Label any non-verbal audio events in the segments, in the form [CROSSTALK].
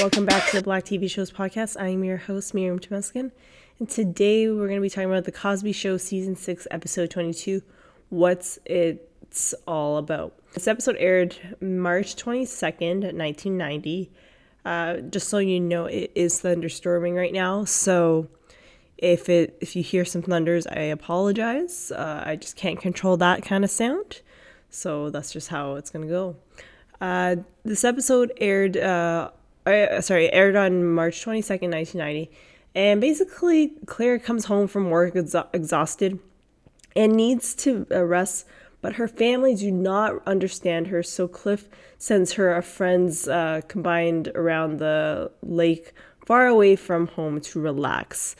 Welcome back to the Black TV Shows podcast. I'm your host, Miriam Temeskin, and today we're going to be talking about The Cosby Show Season 6, Episode 22 What's It's All About. This episode aired March 22nd, 1990. Uh, just so you know, it is thunderstorming right now, so if it if you hear some thunders, I apologize. Uh, I just can't control that kind of sound, so that's just how it's gonna go. Uh, this episode aired, uh, uh, sorry, aired on March 22nd, 1990. And basically, Clair comes home from work exa- exhausted and needs to uh, rest, but her family do not understand her. So Cliff sends her a friends uh, combined around the lake far away from home to relax.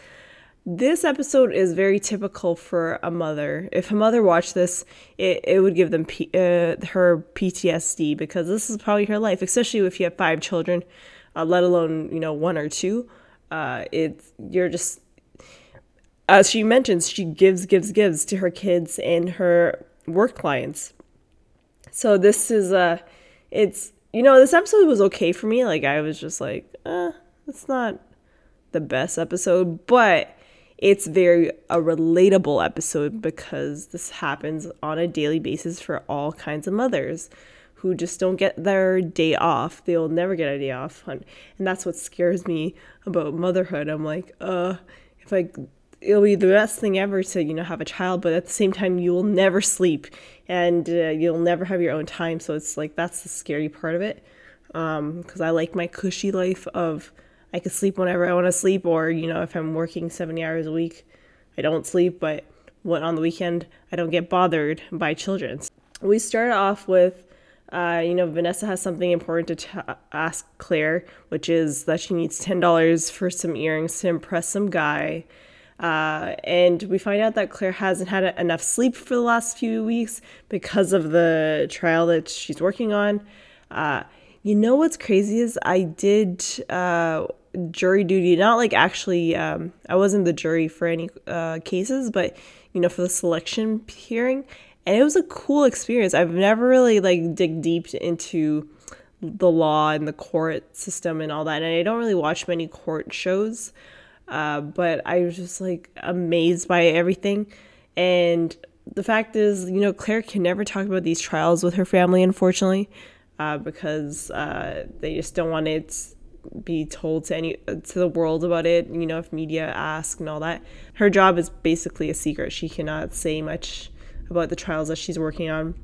This episode is very typical for a mother. If a mother watched this, it, it would give them P, uh, her PTSD because this is probably her life, especially if you have five children, uh, let alone you know one or two. Uh, it's you're just as she mentions, she gives, gives, gives to her kids and her work clients. So this is uh it's you know this episode was okay for me. Like I was just like, uh, it's not the best episode, but it's very a relatable episode because this happens on a daily basis for all kinds of mothers who just don't get their day off. They'll never get a day off. And that's what scares me about motherhood. I'm like, uh, if I it'll be the best thing ever to you know have a child but at the same time you will never sleep and uh, you'll never have your own time so it's like that's the scary part of it because um, i like my cushy life of I could sleep whenever I want to sleep, or you know, if I'm working 70 hours a week, I don't sleep, but when on the weekend, I don't get bothered by children. We start off with, uh, you know, Vanessa has something important to t- ask Clair, which is that she needs $10 for some earrings to impress some guy. Uh, and we find out that Clair hasn't had enough sleep for the last few weeks because of the trial that she's working on. Uh, you know what's crazy is I did uh, jury duty, not like actually, um, I wasn't the jury for any uh, cases, but you know, for the selection hearing. And it was a cool experience. I've never really like dig deep into the law and the court system and all that. And I don't really watch many court shows, uh, but I was just like amazed by everything. And the fact is, you know, Clair can never talk about these trials with her family, unfortunately, uh, because uh, they just don't want it be told to any to the world about it you know if media ask and all that. Her job is basically a secret. She cannot say much about the trials that she's working on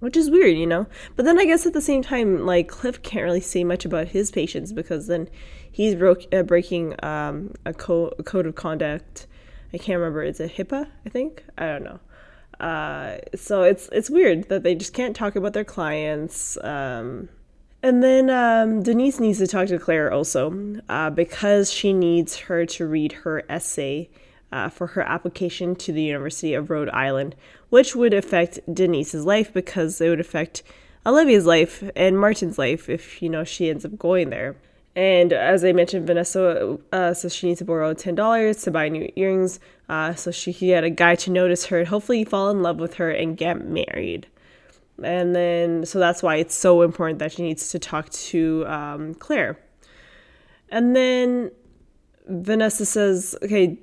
which is weird you know? But then i guess at the same time like cliff can't really say much about his patients because then he's broke, uh, breaking um, a, co- a code of conduct. I can't remember. It's a hipaa i think? I don't know. Uh, so it's it's weird that they just can't talk about their clients um, and then um, Denise needs to talk to Clair also uh, because she needs her to read her essay uh, for her application to the University of Rhode Island, which would affect Denise's life because it would affect Olivia's life and Martin's life if you know she ends up going there. And as I mentioned, Vanessa uh, says she needs to borrow ten dollars to buy new earrings, uh, so she can get a guy to notice her and hopefully fall in love with her and get married and then so that's why it's so important that she needs to talk to um, Clair. And then Vanessa says, "Okay,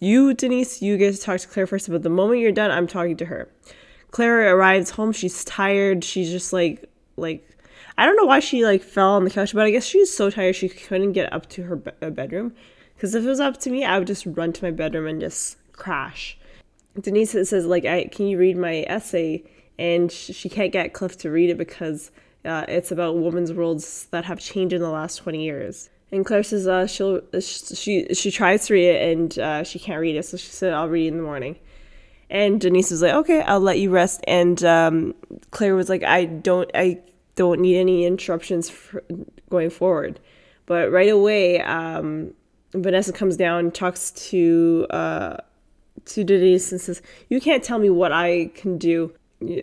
you Denise, you get to talk to Clair first, but the moment you're done, I'm talking to her." Clair arrives home. She's tired. She's just like like I don't know why she like fell on the couch, but I guess she's so tired she couldn't get up to her be- uh, bedroom. Because if it was up to me, I would just run to my bedroom and just crash. Denise says like, "I can you read my essay?" And she can't get Cliff to read it because uh, it's about women's worlds that have changed in the last 20 years. And Clair says uh, she'll she she tries to read it and uh, she can't read it, so she said I'll read it in the morning. And Denise was like, okay, I'll let you rest. And um, Clair was like, I don't I don't need any interruptions going forward. But right away, um, Vanessa comes down, talks to uh, to Denise, and says, "You can't tell me what I can do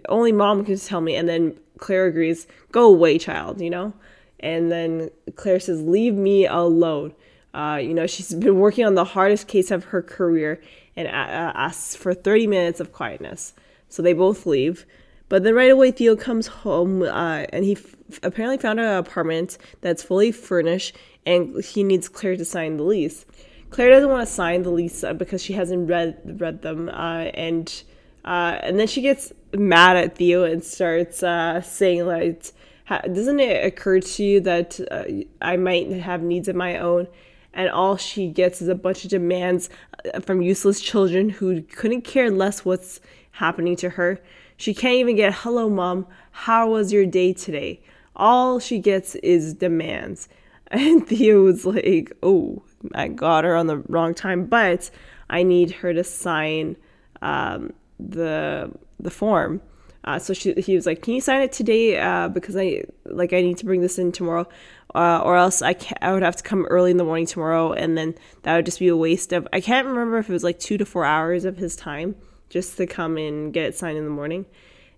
only mom can tell me. And then Clair agrees, go away, child, you know? And then Clair says, leave me alone. Uh, you know, she's been working on the hardest case of her career and uh, asks for 30 minutes of quietness. So they both leave. But then right away, Theo comes home uh, and he f- apparently found an apartment that's fully furnished and he needs Clair to sign the lease. Clair doesn't want to sign the lease uh, because she hasn't read read them, uh, and uh, and then she gets mad at Theo and starts uh, saying like, "Doesn't it occur to you that uh, I might have needs of my own?" And all she gets is a bunch of demands uh, from useless children who couldn't care less what's happening to her. She can't even get, "Hello, mom. How was your day today?" All she gets is demands. [LAUGHS] And Theo was like, "Oh, I got her on the wrong time, but I need her to sign um, the the form." Uh, so she, he was like, "Can you sign it today? Uh, because I like I need to bring this in tomorrow, uh, or else I I would have to come early in the morning tomorrow, and then that would just be a waste of. I can't remember if it was like two to four hours of his time just to come and get it signed in the morning."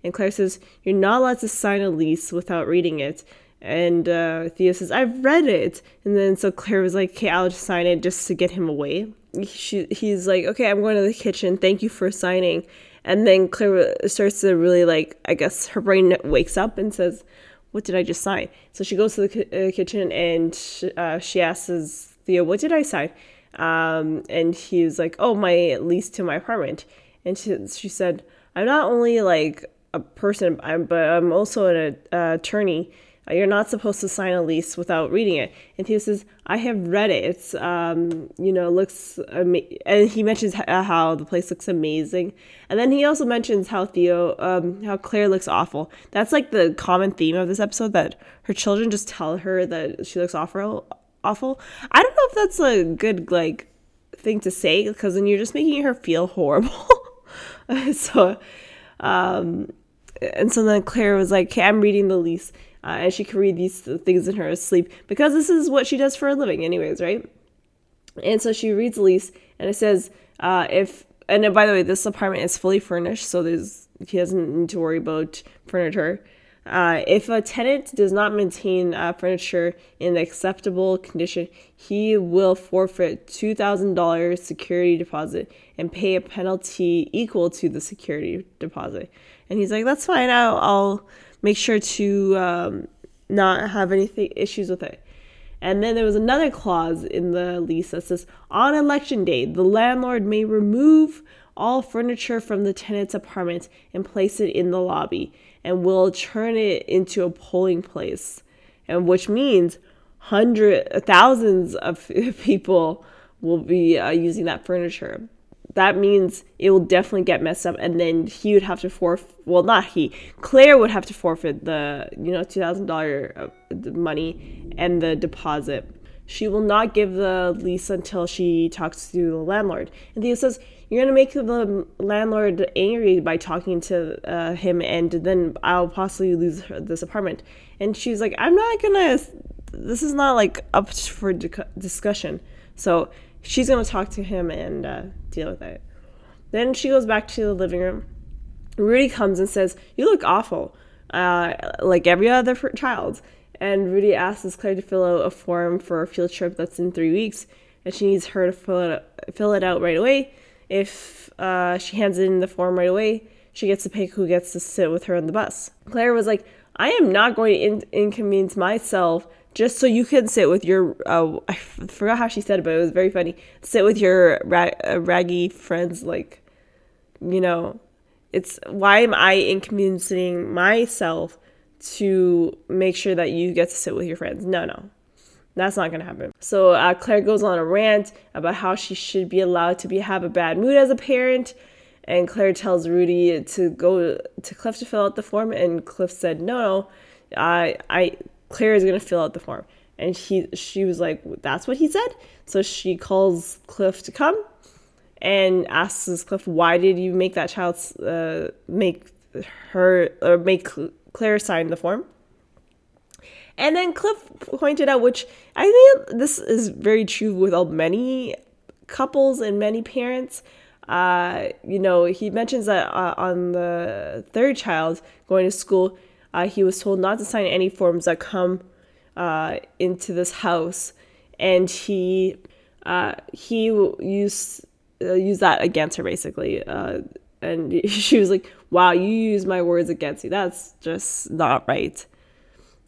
And Clair says, "You're not allowed to sign a lease without reading it." And uh, Theo says, I've read it. And then so Clair was like, okay, I'll just sign it just to get him away. She, he's like, okay, I'm going to the kitchen. Thank you for signing. And then Clair starts to really like, I guess her brain wakes up and says, what did I just sign? So she goes to the uh, kitchen and uh, she asks Theo, what did I sign? Um, and he was like, oh, my lease to my apartment. And she, she said, I'm not only like a person, but I'm also an uh, attorney you're not supposed to sign a lease without reading it. And Theo says, I have read it. It's, um, you know, looks, ama-. and he mentions how the place looks amazing. And then he also mentions how Theo, um, how Clair looks awful. That's like the common theme of this episode that her children just tell her that she looks awful. Awful. I don't know if that's a good, like, thing to say because then you're just making her feel horrible. [LAUGHS] so, um, and so then Clair was like, okay, I'm reading the lease uh, and she can read these things in her sleep because this is what she does for a living, anyways, right? And so she reads the lease, and it says, uh, if and by the way, this apartment is fully furnished, so there's he doesn't need to worry about furniture. Uh, if a tenant does not maintain uh, furniture in acceptable condition, he will forfeit $2,000 security deposit and pay a penalty equal to the security deposit. And he's like, that's fine. I'll, I'll make sure to um, not have any issues with it. And then there was another clause in the lease that says on election day, the landlord may remove all furniture from the tenant's apartment and place it in the lobby and will turn it into a polling place. And which means hundreds, thousands of [LAUGHS] people will be uh, using that furniture that means it will definitely get messed up and then he would have to forfeit well not he clair would have to forfeit the you know $2000 uh, money and the deposit. She will not give the lease until she talks to the landlord. And theo says you're going to make the landlord angry by talking to uh, him and then i'll possibly lose this apartment. And she's like i'm not gonna this is not like up for discussion. So she's going to talk to him and uh, deal with it. Then she goes back to the living room. Rudy comes and says, You look awful, uh, like every other child. And Rudy asks Clair to fill out a form for a field trip that's in three weeks, and she needs her to fill it, fill it out right away. If uh, she hands in the form right away, she gets to pick who gets to sit with her on the bus. Clair was like, I am not going to in- inconvenience myself just so you can sit with your uh, I forgot how she said it, but it was very funny. Sit with your uh, raggy friends, like you know. It's why am I inconveniencing myself to make sure that you get to sit with your friends? No, no, that's not gonna happen. So uh, Clair goes on a rant about how she should be allowed to be have a bad mood as a parent, and Clair tells Rudy to go to Cliff to fill out the form, and Cliff said, "No, no, I, I, Clair is gonna fill out the form. And he she was like, That's what he said? So she calls Cliff to come and asks Cliff, Why did you make that child uh, make her or make Clair sign the form? And then Cliff pointed out, which I think this is very true with many couples and many parents. Uh, you know, he mentions that uh, on the third child going to school, uh, he was told not to sign any forms that come uh, into this house, and he uh, he used uh, used that against her basically. Uh, and [LAUGHS] she was like, "Wow, you use my words against me. That's just not right."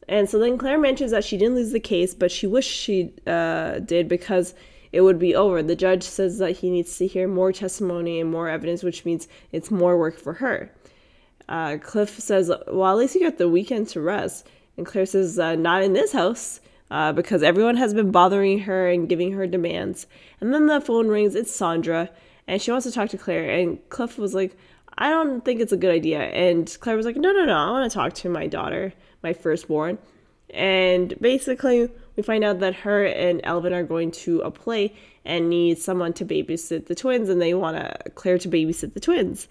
And so then Clair mentions that she didn't lose the case, but she wished she uh, did because it would be over. The judge says that he needs to hear more testimony and more evidence, which means it's more work for her. Uh, Cliff says, Well, at least you got the weekend to rest. And Clair says, uh, Not in this house. Uh, because everyone has been bothering her and giving her demands. And then the phone rings. It's Sandra, and she wants to talk to Clair. And Cliff was like, I don't think it's a good idea. And Clair was like, No, no, no, I want to talk to my daughter, my firstborn. And basically, we find out that her and Elvin are going to a play and need someone to babysit the twins, and they want Clair to babysit the twins.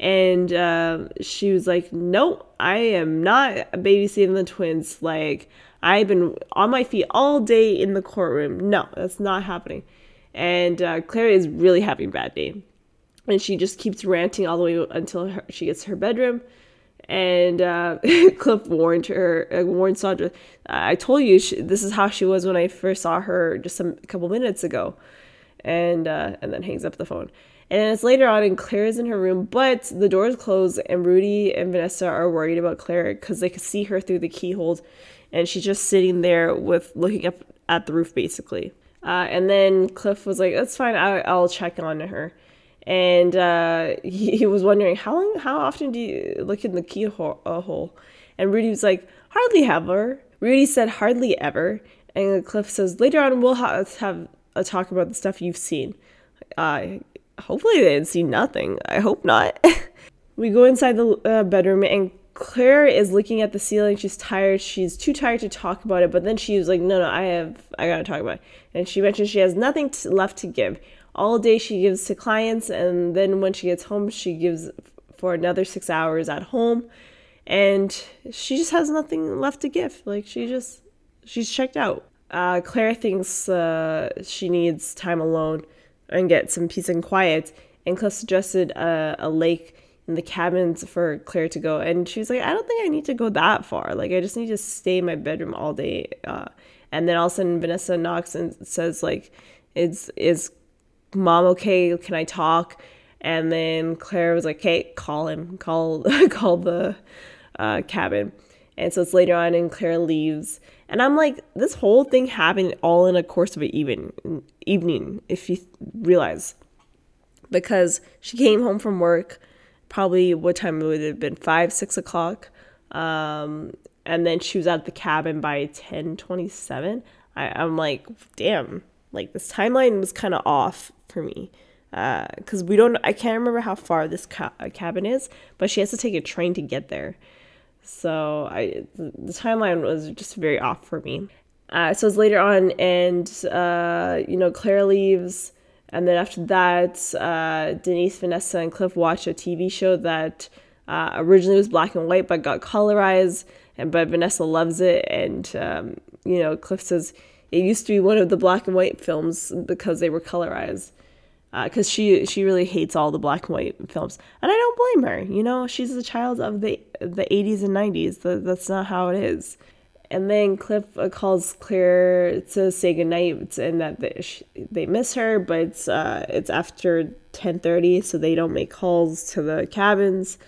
And uh, she was like, "No, I am not babysitting the twins. Like, I've been on my feet all day in the courtroom. No, that's not happening." And uh, is really having a bad day, and she just keeps ranting all the way until her, she gets her bedroom and uh, [LAUGHS] Cliff warned her, uh, warned Sandra. I told you she, this is how she was when I first saw her just some, a couple minutes ago, and uh, and then hangs up the phone. And it's later on, and Clair is in her room, but the doors close, and Rudy and Vanessa are worried about Clair because they could see her through the keyhole, and she's just sitting there with looking up at the roof, basically. Uh, and then Cliff was like, "That's fine. I, I'll check on her." and uh, he, he, was wondering how long, how often do you look in the keyhole? Uh? And Rudy was like, hardly ever. Rudy said, hardly ever. And Cliff says, later on we'll ha- have a talk about the stuff you've seen. Uh, hopefully they didn't see nothing. I hope not. [LAUGHS] we go inside the uh, bedroom and Clair is looking at the ceiling. She's tired. She's too tired to talk about it. But then she was like, no, no, I have, I gotta talk about it. And she mentions she has nothing left to give all day she gives to clients and then when she gets home she gives for another six hours at home and she just has nothing left to give like she just she's checked out uh, clair thinks uh, she needs time alone and get some peace and quiet. And cliff suggested a, a lake in the cabins for clair to go. And she was like i don't think i need to go that far. Like i just need to stay in my bedroom all day. Uh, and then all of a sudden vanessa knocks and says like is is mom okay? Can i talk? And then clair was like okay call him. Call [LAUGHS] call the uh, cabin and so it's later on and clair leaves. And i'm like this whole thing happened all in a course of an even evening if you realize. Because she came home from work probably what time would it would have been five six o'clock. Um, and then she was at the cabin by 10 27 I, i'm like damn like this timeline was kind of off for me. Because uh, we don't i can't remember how far this ca- cabin is but she has to take a train to get there so i the, timeline was just very off for me. Uh, so it's later on and uh, you know clair leaves. And then after that uh, denise vanessa and cliff watch a tv show that uh, originally was black and white but got colorized. And but vanessa loves it. And um, you know cliff says it used to be one of the black and white films because they were colorized because uh, she she really hates all the black and white films, and I don't blame her. You know, she's a child of the the 80s and 90s. The, that's not how it is. And then Cliff uh, calls Clair to say goodnight and that they, she, they miss her, but it's uh, it's after 10:30, so they don't make calls to the cabins.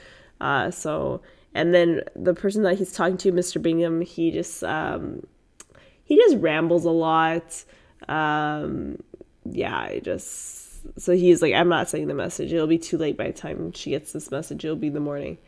Uh, so and then the person that he's talking to, Mr. Bingham, he just um, he just rambles a lot. Um, yeah, I just so he's like, I'm not sending the message. It'll be too late by the time she gets this message. It'll be the morning.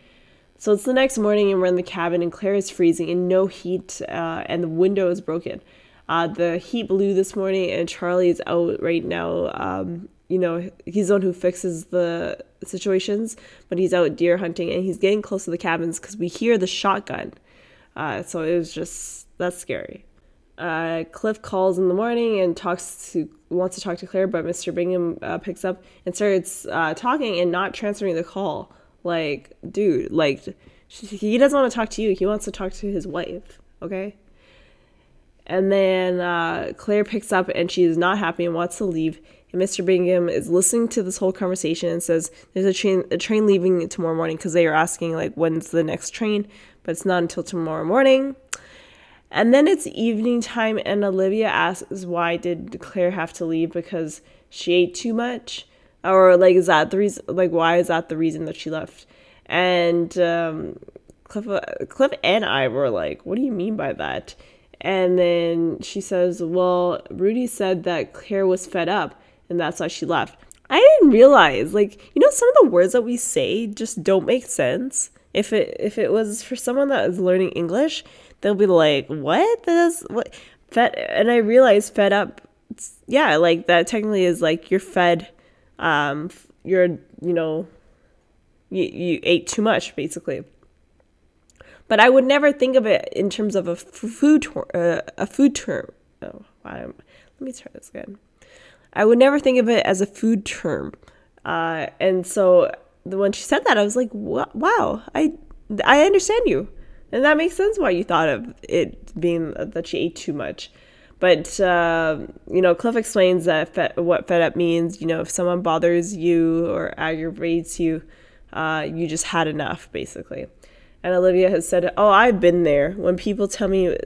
So it's the next morning, and we're in the cabin, and Clair is freezing and no heat, uh, and the window is broken. Uh, the heat blew this morning, and Charlie is out right now. Um, you know, he's the one who fixes the situations, but he's out deer hunting, and he's getting close to the cabins because we hear the shotgun. Uh, so it was just that's scary uh, Cliff calls in the morning and talks to wants to talk to Clair, but Mr. Bingham uh, picks up and starts uh, talking and not transferring the call. Like, dude, like he doesn't want to talk to you. He wants to talk to his wife. Okay. And then uh, Clair picks up and she is not happy and wants to leave. And Mr. Bingham is listening to this whole conversation and says there's a train a train leaving tomorrow morning because they are asking like when's the next train, but it's not until tomorrow morning. And then it's evening time, and Olivia asks, Why did Clair have to leave? Because she ate too much? Or, like, is that the reason? Like, why is that the reason that she left? And um, Cliff, Cliff and I were like, what do you mean by that? And then she says, well, Rudy said that Clair was fed up and that's why she left. I didn't realize, like, you know, some of the words that we say just don't make sense. If it if it was for someone that is learning English, they'll be like, "What? That's what?" Fed, and I realized fed up. Yeah, like that technically is like you're fed. Um, you're you know, you you ate too much basically. But I would never think of it in terms of a food uh, a food term. Oh, let me try this again. I would never think of it as a food term. Uh, and so the when she said that, I was like, wow, I, I understand you. And that makes sense why you thought of it being that she ate too much. But, uh, you know, Cliff explains that fed, what fed up means. You know, if someone bothers you or aggravates you, uh, you just had enough, basically. And Olivia has said, oh, I've been there. When people tell me,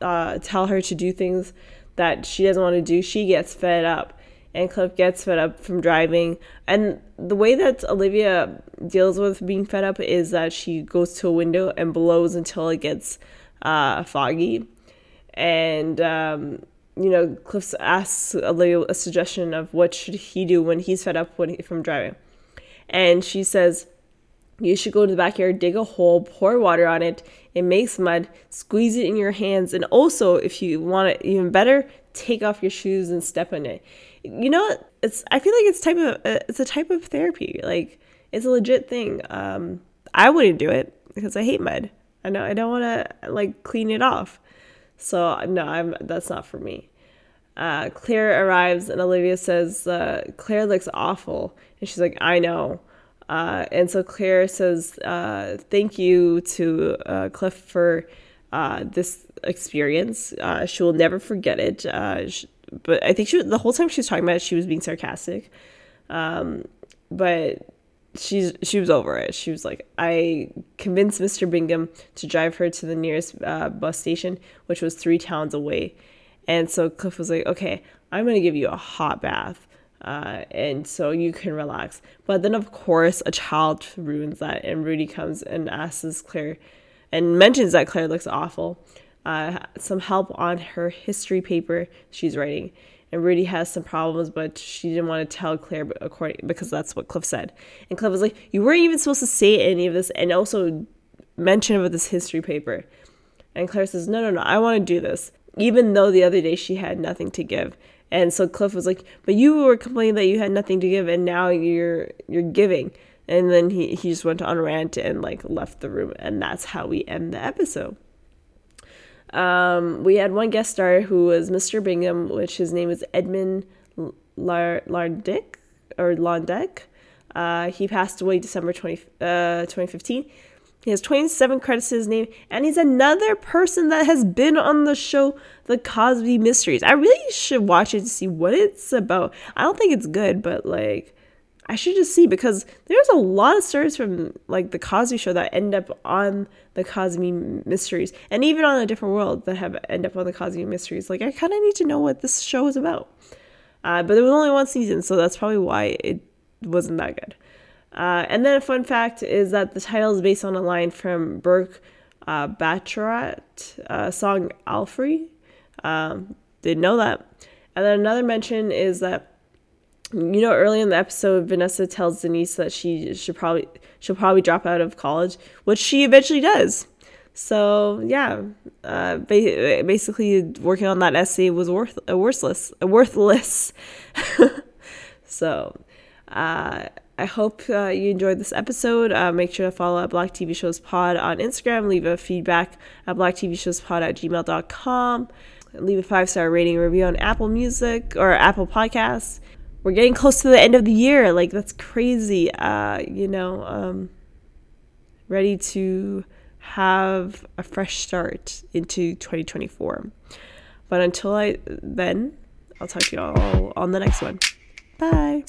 uh, tell her to do things that she doesn't want to do, she gets fed up and Cliff gets fed up from driving. And the way that Olivia deals with being fed up is that she goes to a window and blows until it gets uh, foggy. And, um, you know, Cliff asks Olivia a suggestion of what should he do when he's fed up when he, from driving. And she says, you should go to the backyard, dig a hole, pour water on it. It makes mud, squeeze it in your hands. And also, if you want it even better, take off your shoes and step on it you know it's i feel like it's type of uh, it's a type of therapy. Like it's a legit thing. Um i wouldn't do it because i hate mud. I know i don't want to like clean it off. So no i'm that's not for me. Uh, clair arrives and olivia says uh, clair looks awful. And she's like i know. Uh, and so clair says uh, thank you to uh, cliff for uh, this experience. Uh she will never forget it. She, but I think she the whole time she was talking about it, she was being sarcastic. Um, but she's she was over it. She was like, I convinced Mr. Bingham to drive her to the nearest uh, bus station, which was three towns away. And so Cliff was like, okay, I'm gonna give you a hot bath. Uh, and so you can relax. But then, of course, a child ruins that, and Rudy comes and asks Clair and mentions that Clair looks awful uh, some help on her history paper she's writing. And Rudy has some problems, but she didn't want to tell Clair according because that's what Cliff said. And Cliff was like, "You weren't even supposed to say any of this, and also mention about this history paper." And Clair says, "No, no, no, I want to do this." Even though the other day she had nothing to give. And so Cliff was like, "But you were complaining that you had nothing to give, and now you're you're giving." And then he he just went on rant and like left the room, and that's how we end the episode. Um, we had one guest star who was Mr. Bingham, which his name is Edmund Lardick or Londeck. Uh, he passed away December 20, uh, 2015. He has 27 credits to his name, and he's another person that has been on the show The Cosby Mysteries. I really should watch it to see what it's about. I don't think it's good, but like I should just see because there's a lot of stories from like the Cosby Show that end up on the Cosby Mysteries, and even on a different world that have end up on the Cosby Mysteries. Like I kind of need to know what this show is about. Uh, but there was only one season, so that's probably why it wasn't that good. Uh, and then a fun fact is that the title is based on a line from Burke uh, uh, song Alfie. Um, didn't know that. And then another mention is that you know, early in the episode, Vanessa tells Denise that she should probably she'll probably drop out of college, which she eventually does. So yeah, uh, ba- basically working on that essay was worth a worthless, a worthless. [LAUGHS] so, uh, I hope uh, you enjoyed this episode. Uh, make sure to follow at Black TV Shows Pod on Instagram. Leave a feedback at blacktvshowspod at gmail.com. Leave a five star rating review on Apple Music or Apple Podcasts we're getting close to the end of the year. Like that's crazy. Uh, you know, um, ready to have a fresh start into 2024. But until I then, I'll talk to you all on the next one. Bye.